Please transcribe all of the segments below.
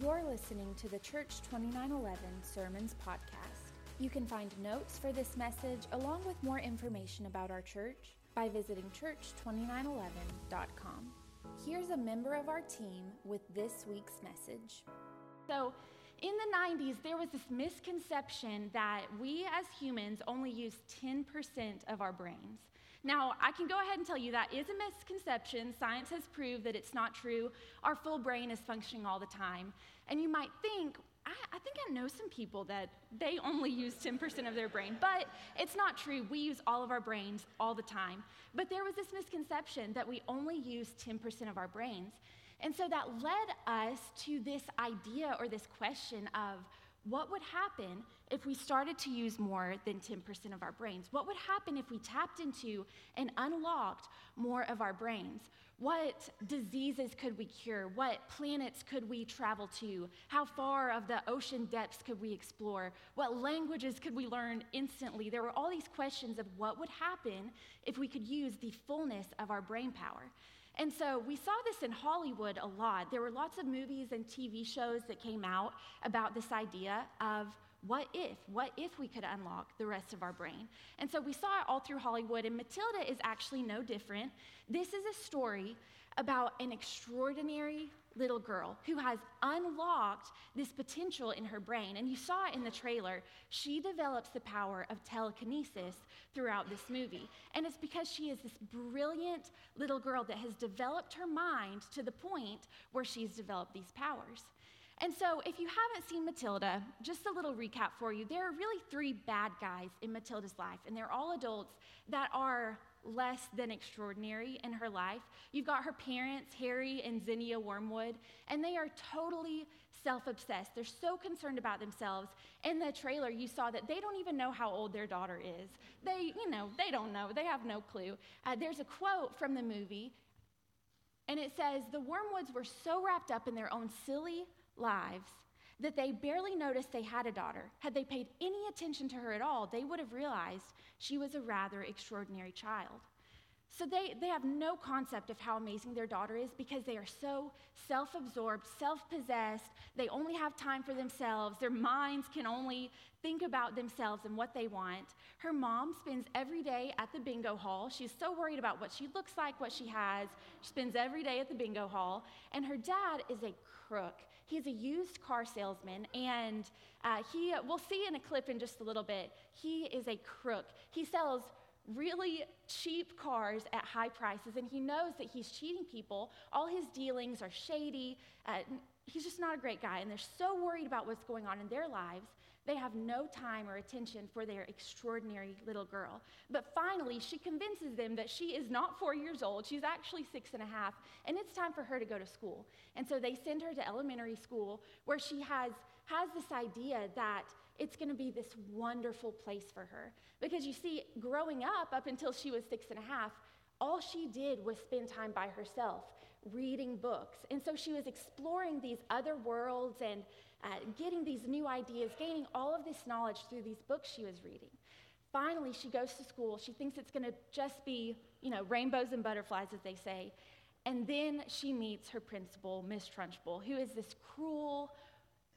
You're listening to the Church 2911 Sermons Podcast. You can find notes for this message along with more information about our church by visiting church2911.com. Here's a member of our team with this week's message. So, in the 90s, there was this misconception that we as humans only use 10% of our brains. Now, I can go ahead and tell you that is a misconception. Science has proved that it's not true. Our full brain is functioning all the time. And you might think, I, I think I know some people that they only use 10% of their brain, but it's not true. We use all of our brains all the time. But there was this misconception that we only use 10% of our brains. And so that led us to this idea or this question of, what would happen if we started to use more than 10% of our brains? What would happen if we tapped into and unlocked more of our brains? What diseases could we cure? What planets could we travel to? How far of the ocean depths could we explore? What languages could we learn instantly? There were all these questions of what would happen if we could use the fullness of our brain power. And so we saw this in Hollywood a lot. There were lots of movies and TV shows that came out about this idea of what if? What if we could unlock the rest of our brain? And so we saw it all through Hollywood, and Matilda is actually no different. This is a story about an extraordinary little girl who has unlocked this potential in her brain. And you saw it in the trailer. She develops the power of telekinesis throughout this movie. And it's because she is this brilliant little girl that has developed her mind to the point where she's developed these powers. And so, if you haven't seen Matilda, just a little recap for you. There are really three bad guys in Matilda's life, and they're all adults that are less than extraordinary in her life. You've got her parents, Harry and Zinnia Wormwood, and they are totally self obsessed. They're so concerned about themselves. In the trailer, you saw that they don't even know how old their daughter is. They, you know, they don't know, they have no clue. Uh, there's a quote from the movie, and it says The Wormwoods were so wrapped up in their own silly lives that they barely noticed they had a daughter. Had they paid any attention to her at all, they would have realized she was a rather extraordinary child. So they, they have no concept of how amazing their daughter is because they are so self absorbed, self possessed. They only have time for themselves. Their minds can only think about themselves and what they want. Her mom spends every day at the bingo hall. She's so worried about what she looks like, what she has. She spends every day at the bingo hall. And her dad is a crook. He's a used car salesman, and uh, he, we'll see in a clip in just a little bit, he is a crook. He sells really cheap cars at high prices, and he knows that he's cheating people. All his dealings are shady. Uh, he's just not a great guy, and they're so worried about what's going on in their lives they have no time or attention for their extraordinary little girl. But finally, she convinces them that she is not four years old. She's actually six and a half, and it's time for her to go to school. And so they send her to elementary school where she has, has this idea that it's going to be this wonderful place for her. Because you see, growing up, up until she was six and a half, all she did was spend time by herself, reading books. And so she was exploring these other worlds and uh, getting these new ideas, gaining all of this knowledge through these books she was reading. Finally, she goes to school. She thinks it's going to just be, you know, rainbows and butterflies, as they say. And then she meets her principal, Miss Trunchbull, who is this cruel,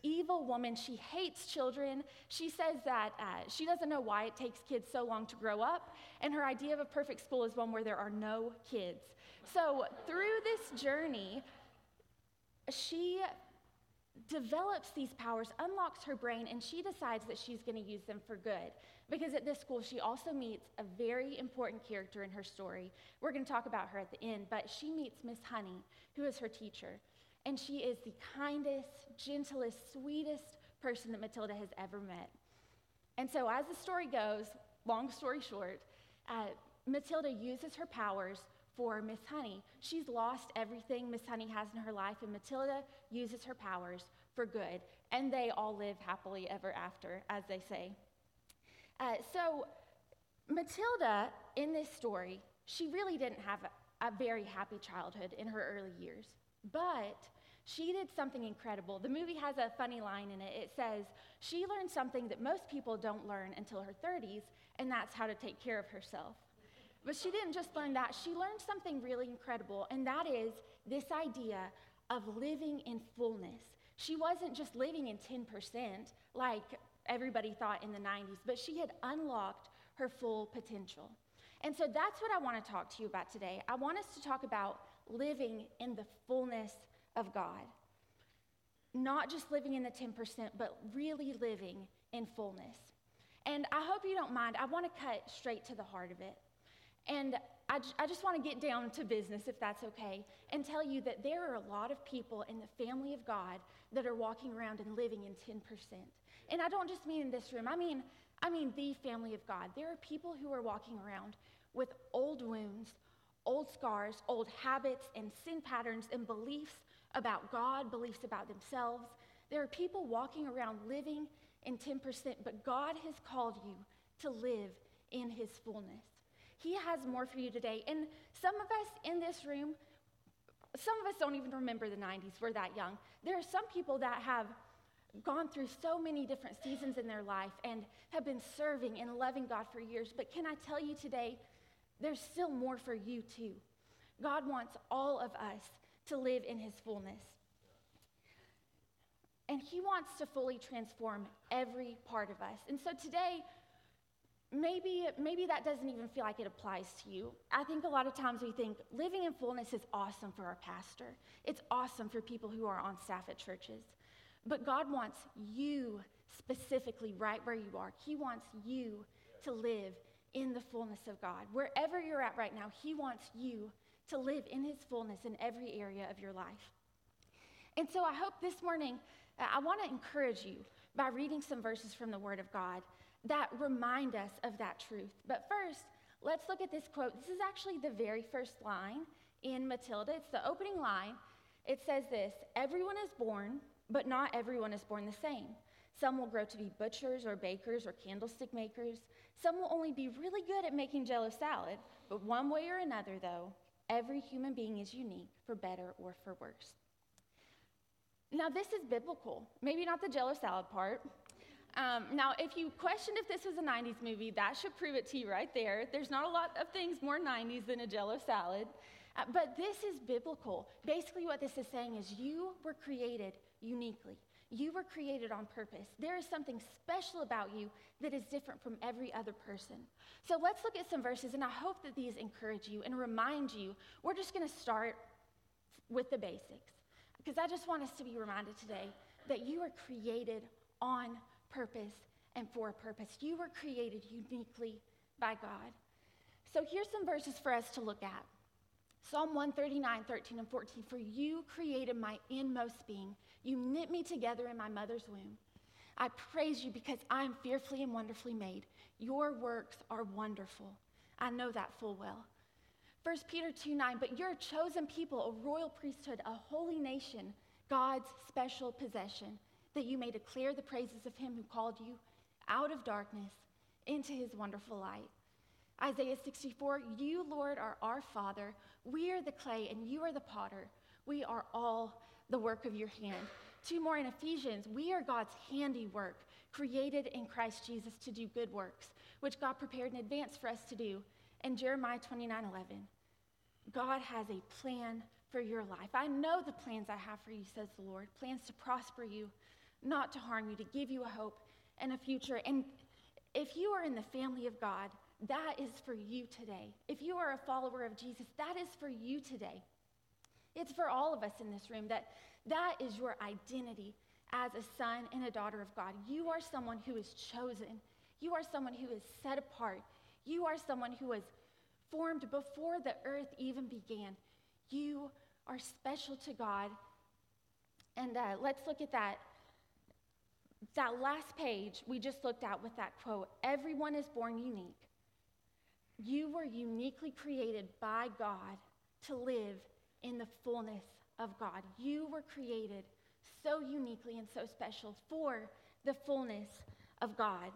evil woman. She hates children. She says that uh, she doesn't know why it takes kids so long to grow up, and her idea of a perfect school is one where there are no kids. So, through this journey, she develops these powers, unlocks her brain, and she decides that she's going to use them for good. Because at this school, she also meets a very important character in her story. We're going to talk about her at the end, but she meets Miss Honey, who is her teacher. And she is the kindest, gentlest, sweetest person that Matilda has ever met. And so, as the story goes, long story short, uh, Matilda uses her powers for Miss Honey. She's lost everything Miss Honey has in her life, and Matilda uses her powers for good. And they all live happily ever after, as they say. Uh, so, Matilda, in this story, she really didn't have a, a very happy childhood in her early years. But she did something incredible. The movie has a funny line in it. It says, She learned something that most people don't learn until her 30s, and that's how to take care of herself. But she didn't just learn that, she learned something really incredible, and that is this idea of living in fullness. She wasn't just living in 10% like everybody thought in the 90s, but she had unlocked her full potential. And so that's what I want to talk to you about today. I want us to talk about living in the fullness of God. Not just living in the 10%, but really living in fullness. And I hope you don't mind. I want to cut straight to the heart of it. And I, just want to get down to business, if that's okay, and tell you that there are a lot of people in the family of God that are walking around and living in 10%. And I don't just mean in this room, I mean, I mean the family of God. There are people who are walking around with old wounds, old scars, old habits, and sin patterns and beliefs about God, beliefs about themselves. There are people walking around living in 10%, but God has called you to live in his fullness. He has more for you today. And some of us in this room, some of us don't even remember the 90s. We're that young. There are some people that have gone through so many different seasons in their life and have been serving and loving God for years. But can I tell you today, there's still more for you too. God wants all of us to live in his fullness. And he wants to fully transform every part of us. And so today, maybe, maybe that doesn't even feel like it applies to you. I think a lot of times we think living in fullness is awesome for our pastor, it's awesome for people who are on staff at churches. But God wants you specifically right where you are. He wants you to live in the fullness of God. Wherever you're at right now, He wants you to live in His fullness in every area of your life. And so I hope this morning, uh, I want to encourage you by reading some verses from the Word of God that remind us of that truth. But first, let's look at this quote. This is actually the very first line in Matilda. It's the opening line. It says this Everyone is born, but not everyone is born the same. Some will grow to be butchers or bakers or candlestick makers. Some will only be really good at making jello salad. But one way or another, though, every human being is unique for better or for worse. Now, this is biblical. Maybe not the jello salad part, um, now, if you questioned if this was a 90s movie, that should prove it to you right there. There's not a lot of things more 90s than a jello salad. Uh, but this is biblical. Basically, what this is saying is you were created uniquely. You were created on purpose. There is something special about you that is different from every other person. So let's look at some verses, and I hope that these encourage you and remind you. We're just going to start with the basics, because I just want us to be reminded today that you are created on purpose and for a purpose. You were created uniquely by God. So here's some verses for us to look at. Psalm 139, 13, and 14. For you created my inmost being. You knit me together in my mother's womb. I praise you because I am fearfully and wonderfully made. Your works are wonderful. I know that full well. 1 Peter 2 9, but you're a chosen people, a royal priesthood, a holy nation, God's special possession that you may declare the praises of him who called you out of darkness into his wonderful light. Isaiah 64, you, Lord, are our Father. We are the clay, and you are the potter. We are all the work of your hand. Two more in Ephesians, we are God's handiwork, created in Christ Jesus to do good works, which God prepared in advance for us to do. And Jeremiah 29 11, God has a plan for your life. I know the plans I have for you, says the Lord plans to prosper you, not to harm you, to give you a hope and a future. And if you are in the family of God, that is for you today. If you are a follower of Jesus, that is for you today. It's for all of us in this room that that is your identity as a son and a daughter of God. You are someone who is chosen. You are someone who is set apart. You are someone who was formed before the earth even began. You are special to God. And uh, let's look at that that last page we just looked at with that quote everyone is born unique. You were uniquely created by God to live in the fullness of God. You were created so uniquely and so special for the fullness of God.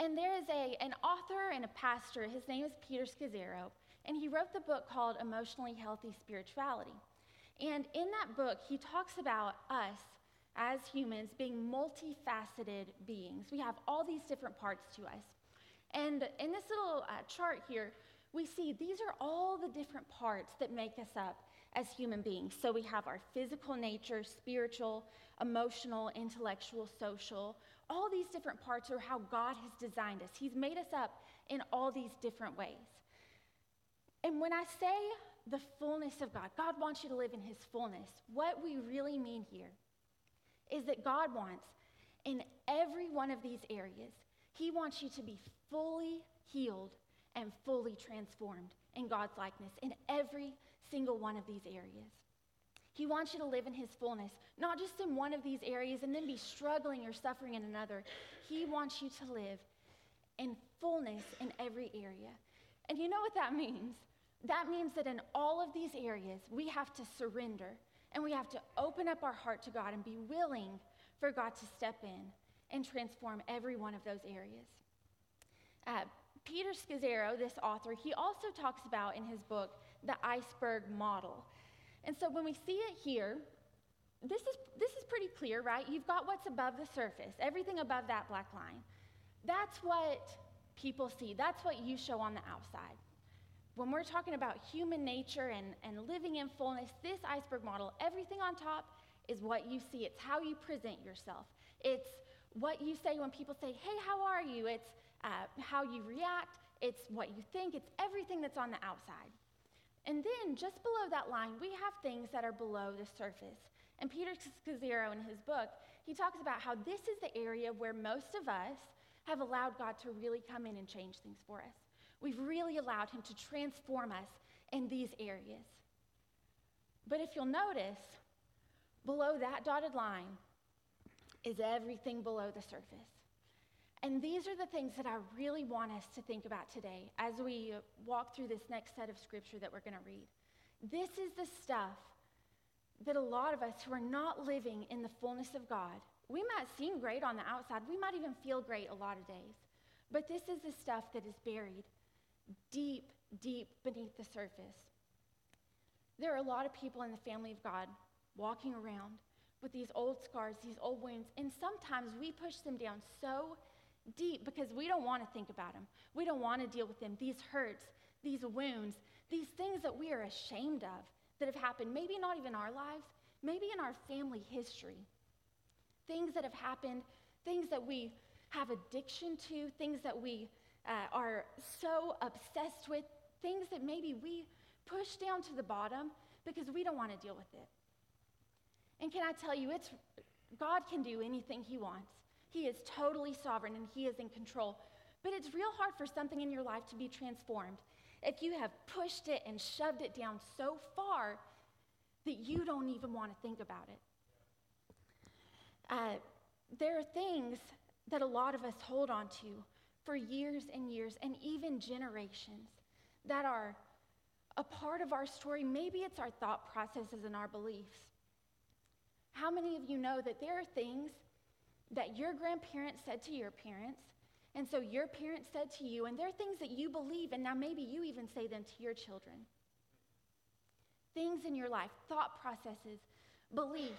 And there is a, an author and a pastor, his name is Peter Scazzero, and he wrote the book called Emotionally Healthy Spirituality. And in that book, he talks about us as humans being multifaceted beings. We have all these different parts to us. And in this little uh, chart here, we see these are all the different parts that make us up as human beings. So we have our physical nature, spiritual, emotional, intellectual, social. All these different parts are how God has designed us. He's made us up in all these different ways. And when I say the fullness of God, God wants you to live in His fullness, what we really mean here is that God wants in every one of these areas, He wants you to be fully healed and fully transformed in God's likeness in every single one of these areas. He wants you to live in His fullness, not just in one of these areas and then be struggling or suffering in another. He wants you to live in fullness in every area. And you know what that means? That means that in all of these areas, we have to surrender and we have to open up our heart to God and be willing for God to step in and transform every one of those areas. Uh, Peter Scazzero, this author, he also talks about in his book the iceberg model. And so when we see it here, this is, this is pretty clear, right? You've got what's above the surface, everything above that black line. That's what people see, that's what you show on the outside. When we're talking about human nature and, and living in fullness, this iceberg model, everything on top is what you see. It's how you present yourself. It's what you say when people say, hey, how are you? It's uh, how you react. It's what you think. It's everything that's on the outside. And then just below that line, we have things that are below the surface. And Peter Scazzero, in his book, he talks about how this is the area where most of us have allowed God to really come in and change things for us. We've really allowed Him to transform us in these areas. But if you'll notice, below that dotted line is everything below the surface. And these are the things that I really want us to think about today as we walk through this next set of scripture that we're going to read. This is the stuff that a lot of us who are not living in the fullness of God, we might seem great on the outside, we might even feel great a lot of days, but this is the stuff that is buried deep, deep beneath the surface. There are a lot of people in the family of God walking around with these old scars, these old wounds, and sometimes we push them down so deep because we don't want to think about them. We don't want to deal with them. These hurts, these wounds, these things that we are ashamed of that have happened, maybe not even our lives, maybe in our family history. Things that have happened, things that we have addiction to, things that we uh, are so obsessed with, things that maybe we push down to the bottom because we don't want to deal with it. And can I tell you, it's God can do anything He wants. He is totally sovereign and He is in control. But it's real hard for something in your life to be transformed if you have pushed it and shoved it down so far that you don't even want to think about it. Uh, there are things that a lot of us hold on to for years and years and even generations that are a part of our story. Maybe it's our thought processes and our beliefs. How many of you know that there are things that your grandparents said to your parents, and so your parents said to you, and they're things that you believe, and now maybe you even say them to your children. Things in your life, thought processes, beliefs,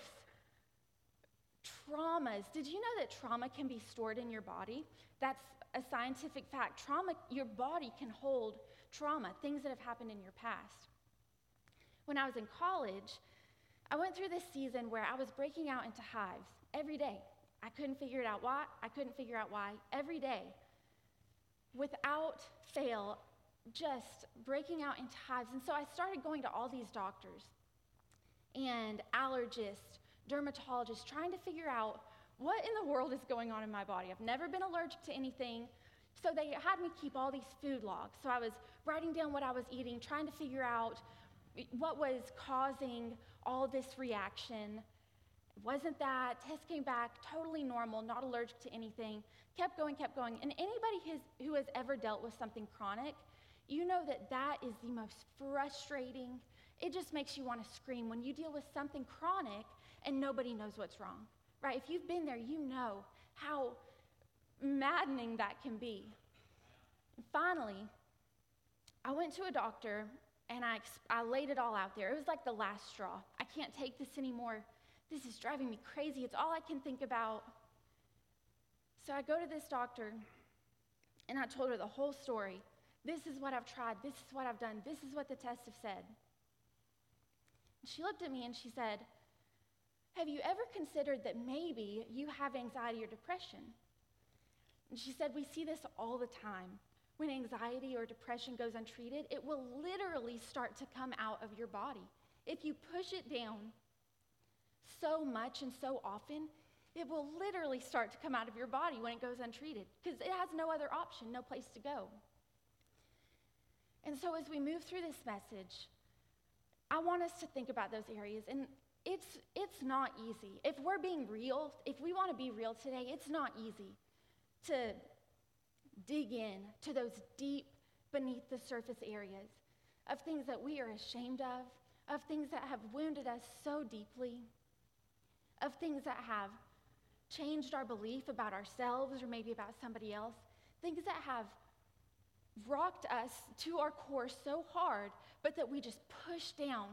traumas. Did you know that trauma can be stored in your body? That's a scientific fact. Trauma, your body can hold trauma, things that have happened in your past. When I was in college, I went through this season where I was breaking out into hives every day. I couldn't figure it out why. I couldn't figure out why. Every day, without fail, just breaking out into hives. And so I started going to all these doctors and allergists, dermatologists, trying to figure out what in the world is going on in my body. I've never been allergic to anything. So they had me keep all these food logs. So I was writing down what I was eating, trying to figure out what was causing all this reaction. It wasn't that. Test came back totally normal, not allergic to anything. Kept going, kept going. And anybody who's, who has ever dealt with something chronic, you know that that is the most frustrating. It just makes you want to scream when you deal with something chronic and nobody knows what's wrong, right? If you've been there, you know how maddening that can be. And finally, I went to a doctor and I, I laid it all out there. It was like the last straw. I can't take this anymore. This is driving me crazy. It's all I can think about. So I go to this doctor and I told her the whole story. This is what I've tried. This is what I've done. This is what the tests have said. She looked at me and she said, Have you ever considered that maybe you have anxiety or depression? And she said, We see this all the time. When anxiety or depression goes untreated, it will literally start to come out of your body. If you push it down so much and so often, it will literally start to come out of your body when it goes untreated because it has no other option, no place to go. And so, as we move through this message, I want us to think about those areas. And it's, it's not easy. If we're being real, if we want to be real today, it's not easy to dig in to those deep beneath the surface areas of things that we are ashamed of, of things that have wounded us so deeply, of things that have changed our belief about ourselves or maybe about somebody else, things that have rocked us to our core so hard, but that we just push down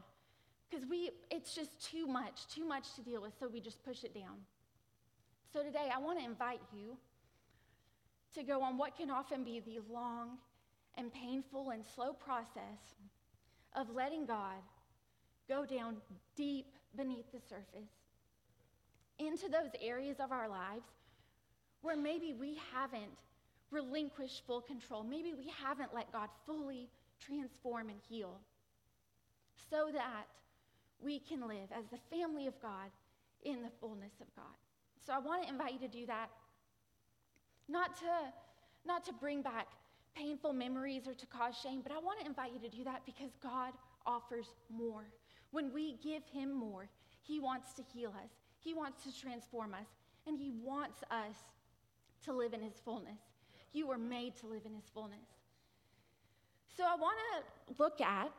because we it's just too much, too much to deal with, so we just push it down. So today I want to invite you to go on what can often be the long and painful and slow process of letting God go down deep beneath the surface into those areas of our lives where maybe we haven't relinquished full control. Maybe we haven't let God fully transform and heal so that we can live as the family of God in the fullness of God. So I want to invite you to do that not to, not to bring back painful memories or to cause shame, but I want to invite you to do that because God offers more. When we give Him more, He wants to heal us, He wants to transform us, and He wants us to live in His fullness. You were made to live in His fullness. So I want to look at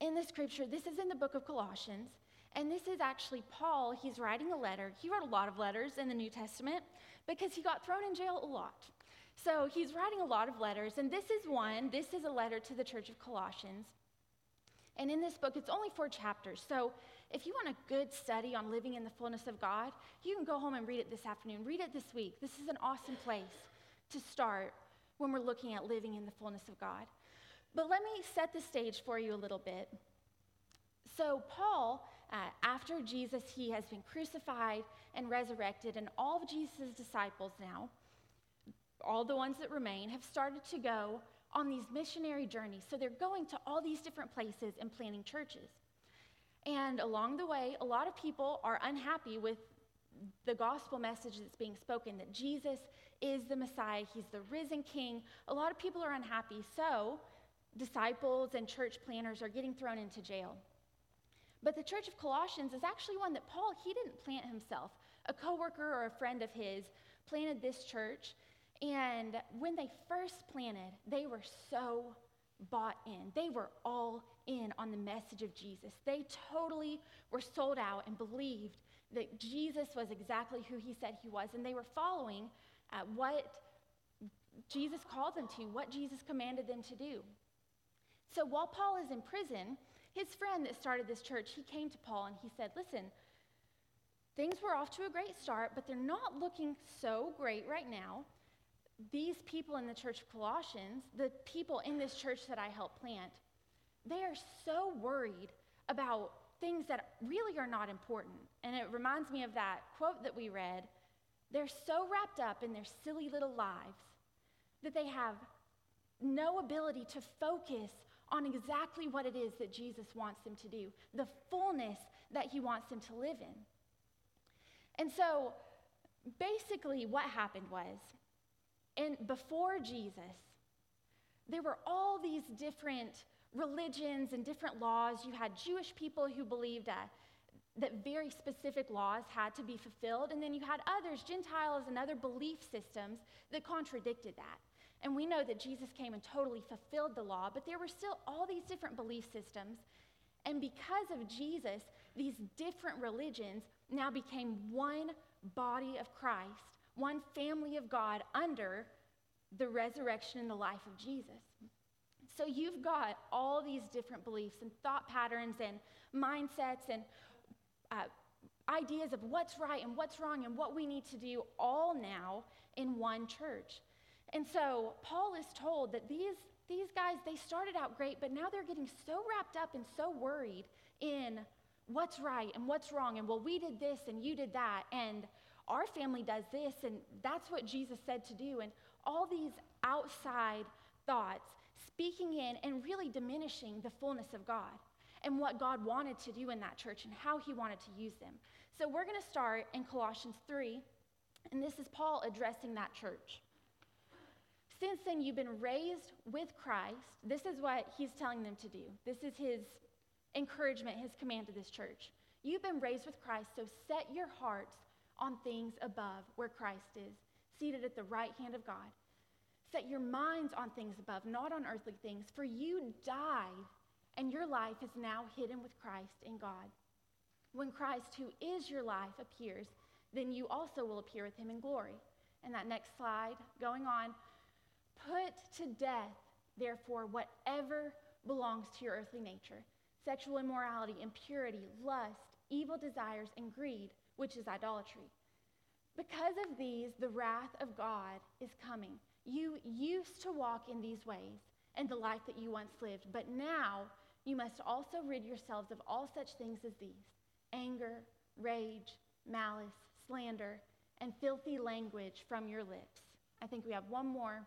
in the scripture, this is in the book of Colossians, and this is actually Paul. He's writing a letter. He wrote a lot of letters in the New Testament because he got thrown in jail a lot. So he's writing a lot of letters, and this is one. This is a letter to the church of Colossians. And in this book, it's only four chapters. So if you want a good study on living in the fullness of God, you can go home and read it this afternoon. Read it this week. This is an awesome place to start when we're looking at living in the fullness of God. But let me set the stage for you a little bit. So, Paul uh, after Jesus, he has been crucified and resurrected, and all of Jesus' disciples now, all the ones that remain, have started to go on these missionary journeys. So they're going to all these different places and planting churches. And along the way, a lot of people are unhappy with the gospel message that's being spoken that Jesus is the Messiah, he's the risen king. A lot of people are unhappy. So disciples and church planners are getting thrown into jail. But the church of Colossians is actually one that Paul, he didn't plant himself. A coworker or a friend of his planted this church. And when they first planted, they were so bought in. They were all in on the message of Jesus. They totally were sold out and believed that Jesus was exactly who he said he was. And they were following uh, what Jesus called them to, what Jesus commanded them to do. So while Paul is in prison, his friend that started this church, he came to Paul and he said, Listen, things were off to a great start, but they're not looking so great right now. These people in the church of Colossians, the people in this church that I helped plant, they are so worried about things that really are not important. And it reminds me of that quote that we read. They're so wrapped up in their silly little lives that they have no ability to focus on exactly what it is that Jesus wants them to do, the fullness that he wants them to live in. And so basically, what happened was, and before Jesus, there were all these different religions and different laws. You had Jewish people who believed uh, that very specific laws had to be fulfilled, and then you had others, Gentiles and other belief systems, that contradicted that. And we know that Jesus came and totally fulfilled the law, but there were still all these different belief systems. And because of Jesus, these different religions now became one body of Christ, one family of God under the resurrection and the life of Jesus. So you've got all these different beliefs and thought patterns and mindsets and uh, ideas of what's right and what's wrong and what we need to do all now in one church. And so Paul is told that these, these guys, they started out great, but now they're getting so wrapped up and so worried in what's right and what's wrong, and well, we did this and you did that, and our family does this, and that's what Jesus said to do, and all these outside thoughts speaking in and really diminishing the fullness of God and what God wanted to do in that church and how he wanted to use them. So we're going to start in Colossians 3, and this is Paul addressing that church. Since then, you've been raised with Christ. This is what he's telling them to do. This is his encouragement, his command to this church. You've been raised with Christ, so set your hearts on things above where Christ is, seated at the right hand of God. Set your minds on things above, not on earthly things, for you died, and your life is now hidden with Christ in God. When Christ, who is your life, appears, then you also will appear with him in glory. And that next slide, going on, put to death, therefore, whatever belongs to your earthly nature sexual immorality, impurity, lust, evil desires, and greed, which is idolatry. Because of these, the wrath of God is coming. You used to walk in these ways and the life that you once lived, but now you must also rid yourselves of all such things as these anger, rage, malice, slander, and filthy language from your lips. I think we have one more.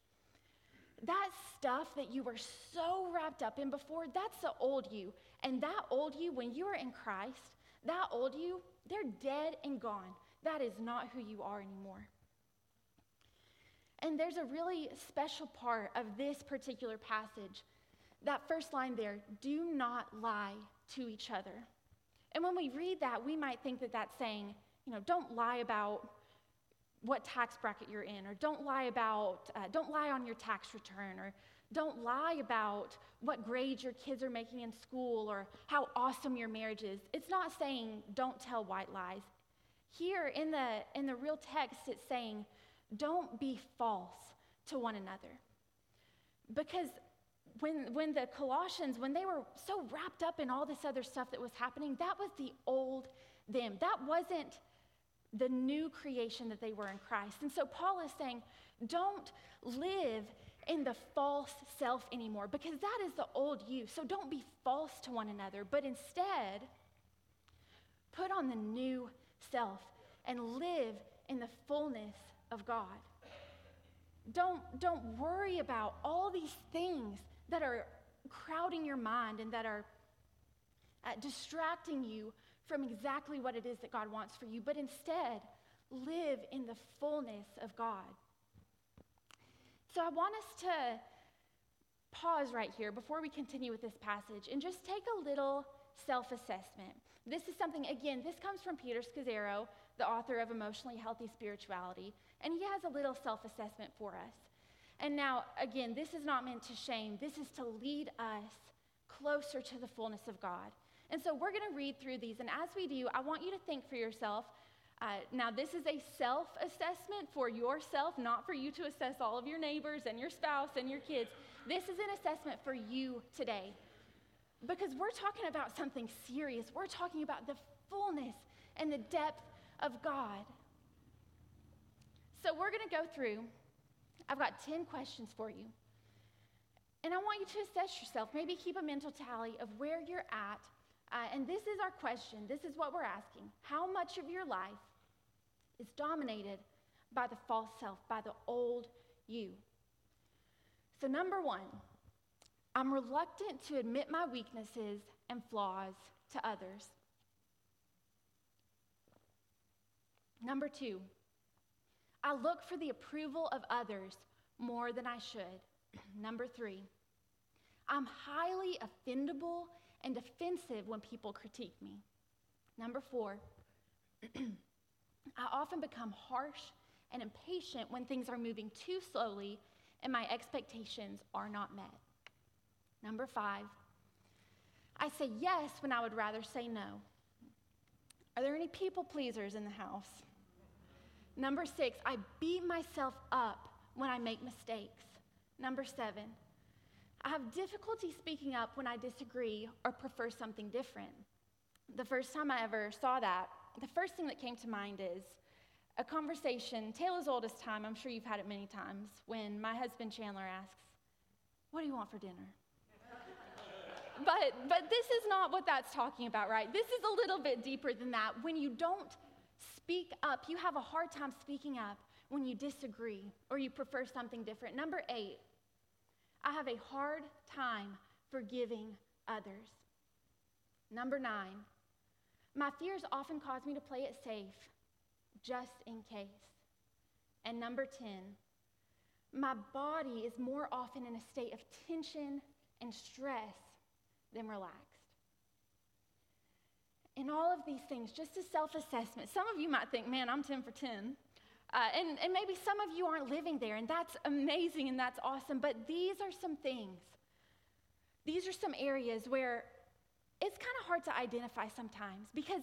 That stuff that you were so wrapped up in before, that's the old you. And that old you, when you are in Christ, that old you, they're dead and gone. That is not who you are anymore. And there's a really special part of this particular passage. That first line there do not lie to each other. And when we read that, we might think that that's saying, you know, don't lie about what tax bracket you're in, or don't lie about, uh, don't lie on your tax return, or don't lie about what grades your kids are making in school, or how awesome your marriage is. It's not saying don't tell white lies. Here in the, in the real text, it's saying don't be false to one another. Because when, when the Colossians, when they were so wrapped up in all this other stuff that was happening, that was the old them. That wasn't the new creation that they were in Christ. And so Paul is saying, don't live in the false self anymore because that is the old you. So don't be false to one another, but instead, put on the new self and live in the fullness of God. Don't, don't worry about all these things that are crowding your mind and that are uh, distracting you from exactly what it is that God wants for you, but instead live in the fullness of God. So I want us to pause right here before we continue with this passage and just take a little self assessment. This is something, again, this comes from Peter Scazzero, the author of Emotionally Healthy Spirituality, and he has a little self assessment for us. And now, again, this is not meant to shame, this is to lead us closer to the fullness of God. And so we're going to read through these. And as we do, I want you to think for yourself. Uh, now, this is a self assessment for yourself, not for you to assess all of your neighbors and your spouse and your kids. This is an assessment for you today. Because we're talking about something serious. We're talking about the fullness and the depth of God. So we're going to go through. I've got 10 questions for you. And I want you to assess yourself, maybe keep a mental tally of where you're at uh, and this is our question. This is what we're asking. How much of your life is dominated by the false self, by the old you? So, number one, I'm reluctant to admit my weaknesses and flaws to others. Number two, I look for the approval of others more than I should. Number three, I'm highly offendable and defensive when people critique me. Number four, I often become harsh and impatient when things are moving too slowly and my expectations are not met. Number five, I say yes when I would rather say no. Are there any people pleasers in the house? Number six, I beat myself up when I make mistakes. Number seven, I have difficulty speaking up when I disagree or prefer something different. The first time I ever saw that, the first thing that came to mind is a conversation, Taylor's oldest time, I'm sure you've had it many times, when my husband Chandler asks, What do you want for dinner? but, but this is not what that's talking about, right? This is a little bit deeper than that. When you don't speak up, you have a hard time speaking up when you disagree or you prefer something different. Number eight, I have a hard time forgiving others. Number nine, my fears often cause me to play it safe, just in case. And number 10, my body is more often in a state of tension and stress than relaxed. In all of these things, just a self assessment, some of you might think, man, I'm 10 for 10. Uh, and, and maybe some of you aren't living there, and that's amazing and that's awesome. But these are some things, these are some areas where it's kind of hard to identify sometimes because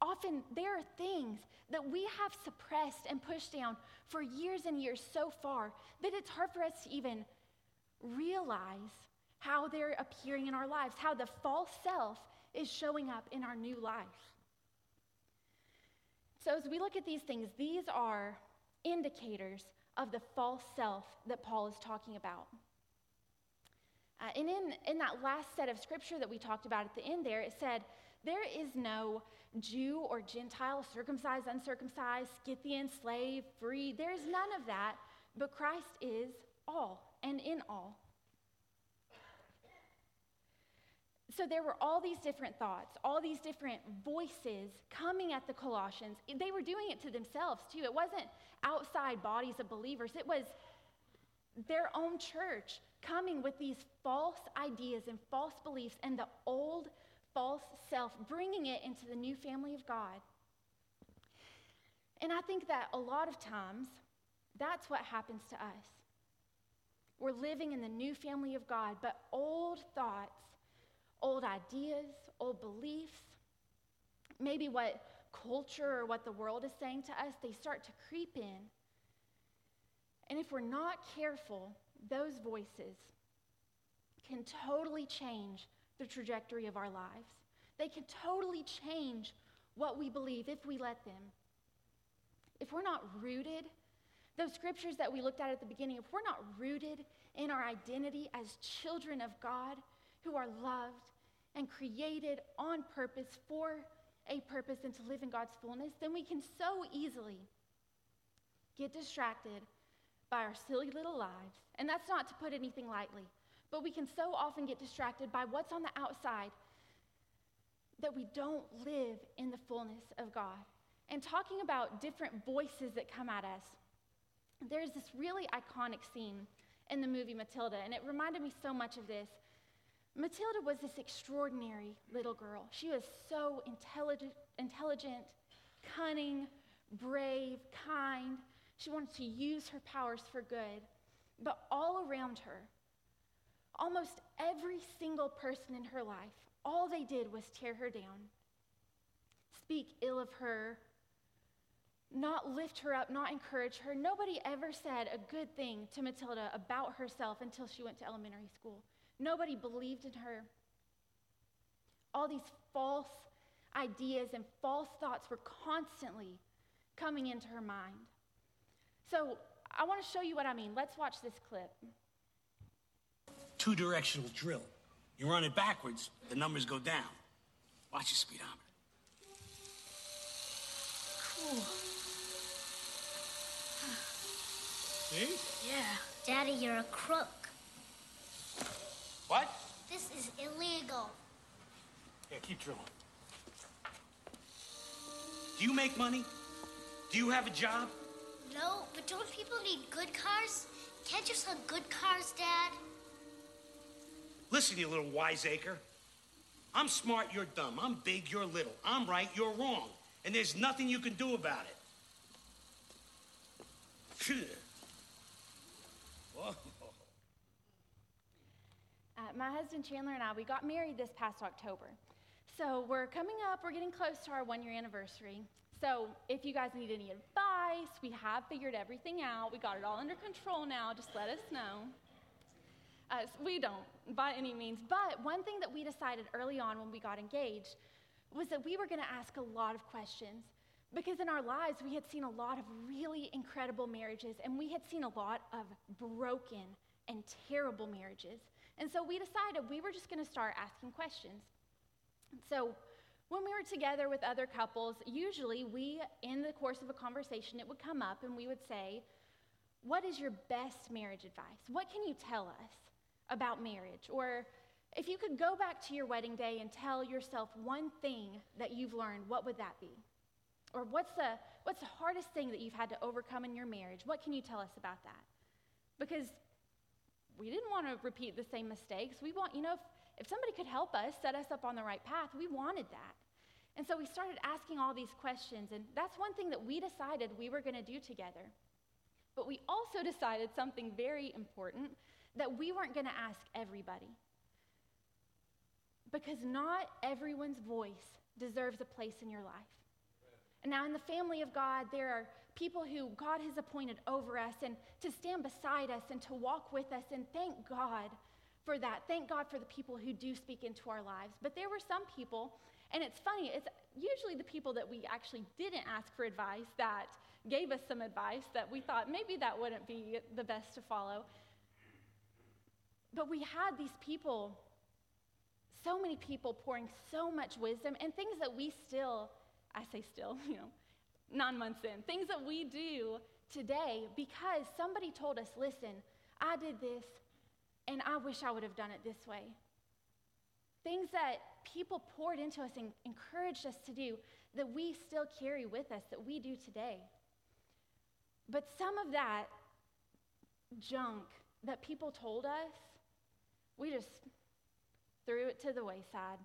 often there are things that we have suppressed and pushed down for years and years so far that it's hard for us to even realize how they're appearing in our lives, how the false self is showing up in our new life. So, as we look at these things, these are indicators of the false self that Paul is talking about. Uh, and in, in that last set of scripture that we talked about at the end there, it said, There is no Jew or Gentile, circumcised, uncircumcised, Scythian, slave, free. There's none of that, but Christ is all and in all. So there were all these different thoughts, all these different voices coming at the Colossians. They were doing it to themselves too. It wasn't outside bodies of believers, it was their own church coming with these false ideas and false beliefs and the old false self, bringing it into the new family of God. And I think that a lot of times, that's what happens to us. We're living in the new family of God, but old thoughts, old ideas, old beliefs, maybe what culture or what the world is saying to us, they start to creep in. And if we're not careful, those voices can totally change the trajectory of our lives. They can totally change what we believe if we let them. If we're not rooted, those scriptures that we looked at at the beginning, if we're not rooted in our identity as children of God who are loved and created on purpose for a purpose and to live in God's fullness, then we can so easily get distracted by our silly little lives. And that's not to put anything lightly, but we can so often get distracted by what's on the outside that we don't live in the fullness of God. And talking about different voices that come at us, there's this really iconic scene in the movie Matilda, and it reminded me so much of this. Matilda was this extraordinary little girl. She was so intelligent, intelligent, cunning, brave, kind. She wanted to use her powers for good. But all around her, almost every single person in her life, all they did was tear her down, speak ill of her, not lift her up, not encourage her. Nobody ever said a good thing to Matilda about herself until she went to elementary school. Nobody believed in her. All these false ideas and false thoughts were constantly coming into her mind. So I want to show you what I mean. Let's watch this clip. Two directional drill. You run it backwards, the numbers go down. Watch your speedometer. Cool. See? Yeah. Daddy, you're a crook. What? This is illegal. Yeah, keep drilling. Do you make money? Do you have a job? No, but don't people need good cars? Can't you sell good cars, Dad? Listen, you little wiseacre. I'm smart, you're dumb. I'm big, you're little. I'm right, you're wrong. And there's nothing you can do about it. Phew. Uh, my husband Chandler and I, we got married this past October. So we're coming up, we're getting close to our one year anniversary. So if you guys need any advice, we have figured everything out. We got it all under control now. Just let us know. Uh, so we don't by any means. But one thing that we decided early on when we got engaged was that we were going to ask a lot of questions. Because in our lives, we had seen a lot of really incredible marriages, and we had seen a lot of broken and terrible marriages. And so we decided we were just going to start asking questions. So when we were together with other couples, usually we, in the course of a conversation, it would come up and we would say, What is your best marriage advice? What can you tell us about marriage? Or if you could go back to your wedding day and tell yourself one thing that you've learned, what would that be? Or what's the, what's the hardest thing that you've had to overcome in your marriage? What can you tell us about that? Because we didn't want to repeat the same mistakes. We want, you know, if, if somebody could help us, set us up on the right path, we wanted that. And so we started asking all these questions, and that's one thing that we decided we were going to do together. But we also decided something very important that we weren't going to ask everybody. Because not everyone's voice deserves a place in your life. And now, in the family of God, there are people who God has appointed over us and to stand beside us and to walk with us. And thank God for that. Thank God for the people who do speak into our lives. But there were some people, and it's funny, it's usually the people that we actually didn't ask for advice that gave us some advice that we thought maybe that wouldn't be the best to follow. But we had these people, so many people pouring so much wisdom and things that we still, I say still, you know, nine months in, things that we do today because somebody told us, listen, I did this and I wish I would have done it this way. Things that people poured into us and encouraged us to do that we still carry with us, that we do today. But some of that junk that people told us, we just threw it to the wayside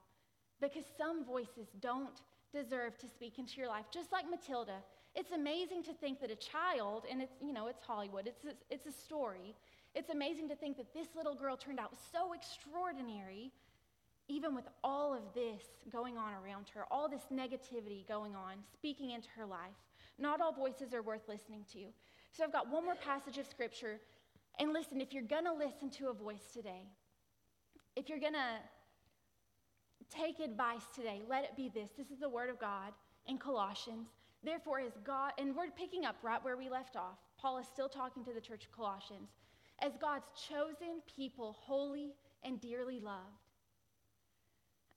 because some voices don't deserve to speak into your life. Just like Matilda, it's amazing to think that a child, and it's, you know, it's Hollywood, it's a, it's a story. It's amazing to think that this little girl turned out so extraordinary, even with all of this going on around her, all this negativity going on, speaking into her life. Not all voices are worth listening to. So I've got one more passage of scripture. And listen, if you're going to listen to a voice today, if you're going to take advice today, let it be this. This is the word of God in Colossians. Therefore, as God, and we're picking up right where we left off. Paul is still talking to the church of Colossians. As God's chosen people, holy and dearly loved.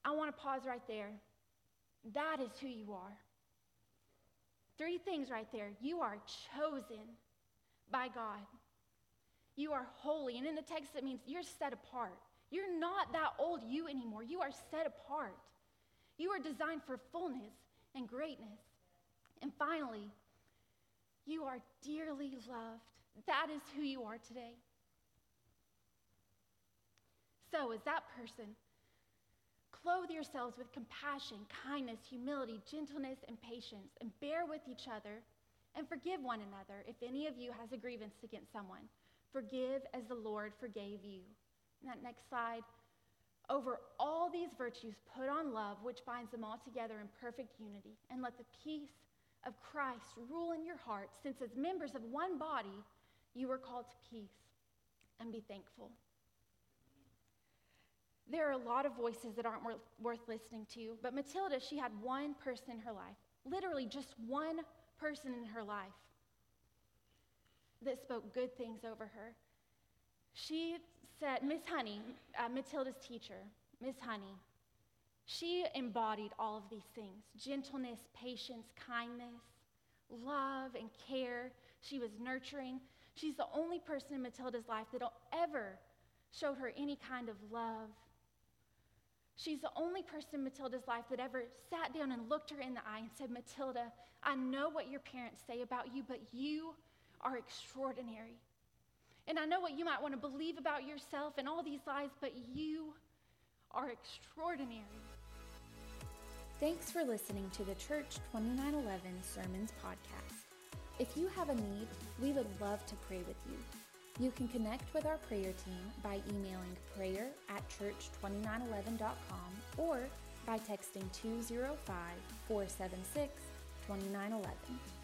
I want to pause right there. That is who you are. Three things right there. You are chosen by God. You are holy. And in the text, it means you're set apart. You're not that old you anymore. You are set apart. You are designed for fullness and greatness. And finally, you are dearly loved. That is who you are today. So, as that person, clothe yourselves with compassion, kindness, humility, gentleness, and patience, and bear with each other, and forgive one another if any of you has a grievance against someone. Forgive as the Lord forgave you that next slide. Over all these virtues, put on love, which binds them all together in perfect unity. And let the peace of Christ rule in your hearts, since as members of one body, you are called to peace. And be thankful. There are a lot of voices that aren't worth, worth listening to, but Matilda, she had one person in her life, literally just one person in her life that spoke good things over her. She said, Miss Honey, uh, Matilda's teacher, Miss Honey, she embodied all of these things gentleness, patience, kindness, love, and care. She was nurturing. She's the only person in Matilda's life that ever showed her any kind of love. She's the only person in Matilda's life that ever sat down and looked her in the eye and said, Matilda, I know what your parents say about you, but you are extraordinary. And I know what you might want to believe about yourself and all these lies, but you are extraordinary. Thanks for listening to the Church 2911 Sermons podcast. If you have a need, we would love to pray with you. You can connect with our prayer team by emailing prayer at church2911.com or by texting 205 476 2911.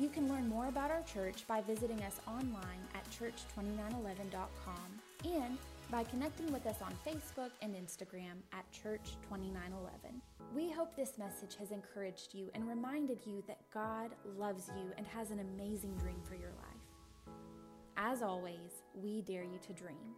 You can learn more about our church by visiting us online at church2911.com and by connecting with us on Facebook and Instagram at Church2911. We hope this message has encouraged you and reminded you that God loves you and has an amazing dream for your life. As always, we dare you to dream.